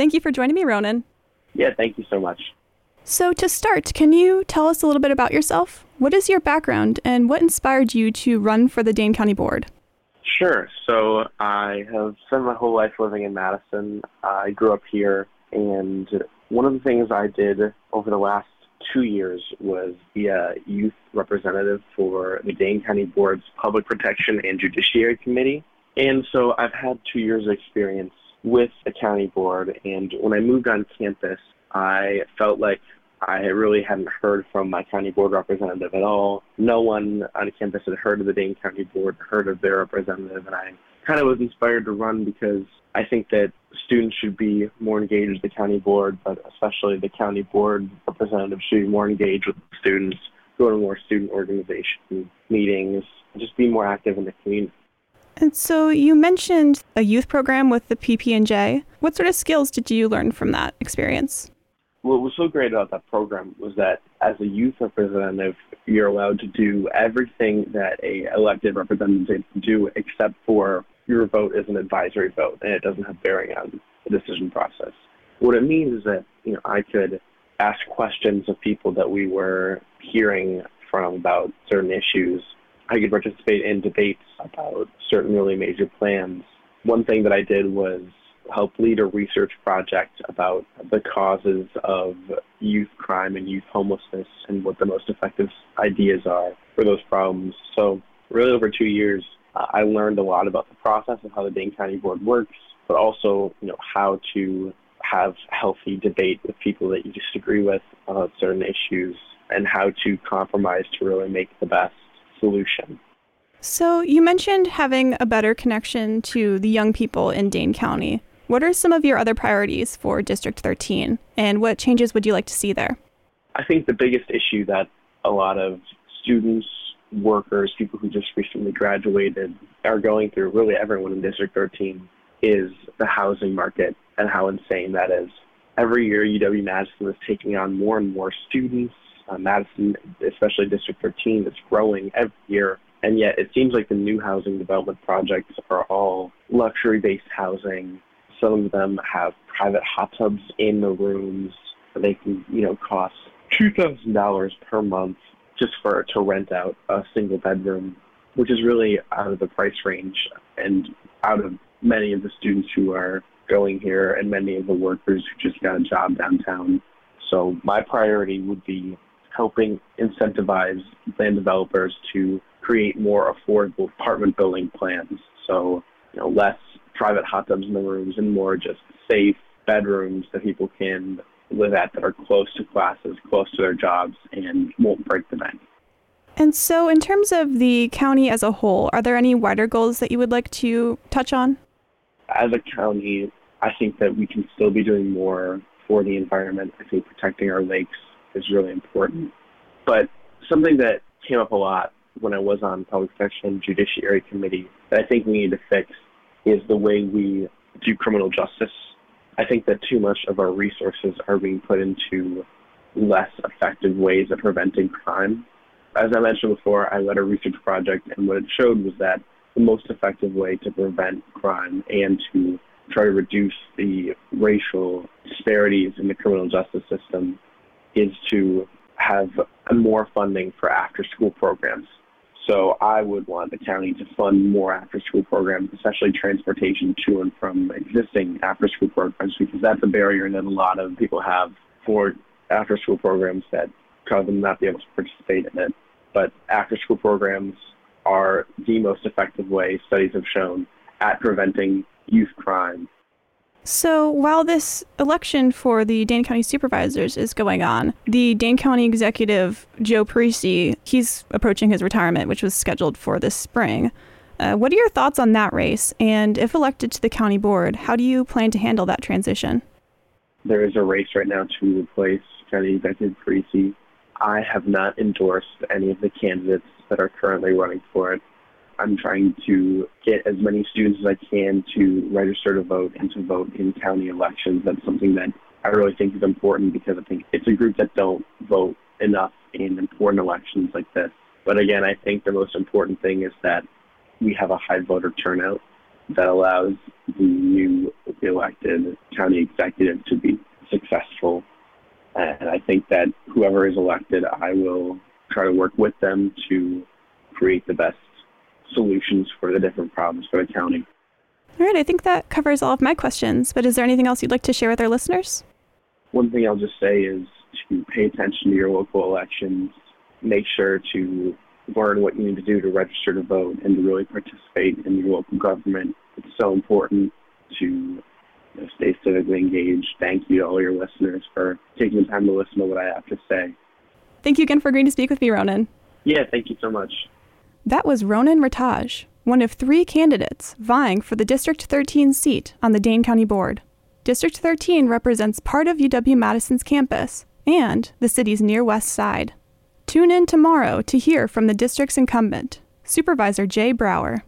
Thank you for joining me, Ronan. Yeah, thank you so much. So, to start, can you tell us a little bit about yourself? What is your background and what inspired you to run for the Dane County Board? Sure. So, I have spent my whole life living in Madison. I grew up here, and one of the things I did over the last two years was be a youth representative for the Dane County Board's Public Protection and Judiciary Committee. And so I've had two years of experience with the county board. And when I moved on campus, I felt like I really hadn't heard from my county board representative at all. No one on campus had heard of the Dane County Board, heard of their representative, and I kind of was inspired to run because I think that students should be more engaged with the county board, but especially the county board representatives should be more engaged with students, go to more student organization meetings, just be more active in the community. And so you mentioned a youth program with the PP&J. What sort of skills did you learn from that experience? Well, what was so great about that program was that as a youth representative, you're allowed to do everything that a elected representative can do except for your vote is an advisory vote and it doesn't have bearing on the decision process. What it means is that, you know, I could ask questions of people that we were hearing from about certain issues I could participate in debates about certain really major plans. One thing that I did was help lead a research project about the causes of youth crime and youth homelessness and what the most effective ideas are for those problems. So, really, over two years, uh, I learned a lot about the process of how the Dane County Board works, but also, you know, how to have healthy debate with people that you disagree with about certain issues and how to compromise to really make the best solution. So, you mentioned having a better connection to the young people in Dane County. What are some of your other priorities for District 13, and what changes would you like to see there? I think the biggest issue that a lot of students, workers, people who just recently graduated are going through, really everyone in District 13, is the housing market and how insane that is. Every year, UW Madison is taking on more and more students uh, Madison, especially District 13, is growing every year. And yet it seems like the new housing development projects are all luxury-based housing. Some of them have private hot tubs in the rooms. They can, you know, cost $2,000 per month just for to rent out a single bedroom, which is really out of the price range and out of many of the students who are going here and many of the workers who just got a job downtown. So my priority would be helping incentivize land developers to create more affordable apartment building plans. So, you know, less private hot tubs in the rooms and more just safe bedrooms that people can live at that are close to classes, close to their jobs, and won't break the bank. And so, in terms of the county as a whole, are there any wider goals that you would like to touch on? As a county, I think that we can still be doing more for the environment. I think protecting our lakes is really important. But something that came up a lot when I was on Public Protection Judiciary Committee that I think we need to fix is the way we do criminal justice. I think that too much of our resources are being put into less effective ways of preventing crime. As I mentioned before, I led a research project, and what it showed was that the most effective way to prevent crime and to try to reduce the racial disparities in the criminal justice system is to have more funding for after school programs. So I would want the county to fund more after school programs, especially transportation to and from existing after school programs, because that's a barrier that a lot of people have for after school programs that cause them not be able to participate in it. But after school programs are the most effective way, studies have shown, at preventing youth crime so while this election for the Dane County supervisors is going on, the Dane County executive, Joe Parisi, he's approaching his retirement, which was scheduled for this spring. Uh, what are your thoughts on that race? And if elected to the county board, how do you plan to handle that transition? There is a race right now to replace County Executive Parisi. I have not endorsed any of the candidates that are currently running for it. I'm trying to get as many students as I can to register to vote and to vote in county elections. That's something that I really think is important because I think it's a group that don't vote enough in important elections like this. But again, I think the most important thing is that we have a high voter turnout. that allows the new elected county executive to be successful. And I think that whoever is elected, I will try to work with them to create the best solutions for the different problems for the county. All right, I think that covers all of my questions, but is there anything else you'd like to share with our listeners? One thing I'll just say is to pay attention to your local elections, make sure to learn what you need to do to register to vote and to really participate in your local government. It's so important to you know, stay civically engaged. Thank you to all your listeners for taking the time to listen to what I have to say. Thank you again for agreeing to speak with me, Ronan. Yeah, thank you so much. That was Ronan Rataj, one of three candidates vying for the District 13 seat on the Dane County Board. District 13 represents part of UW Madison's campus and the city's near west side. Tune in tomorrow to hear from the district's incumbent, Supervisor Jay Brower.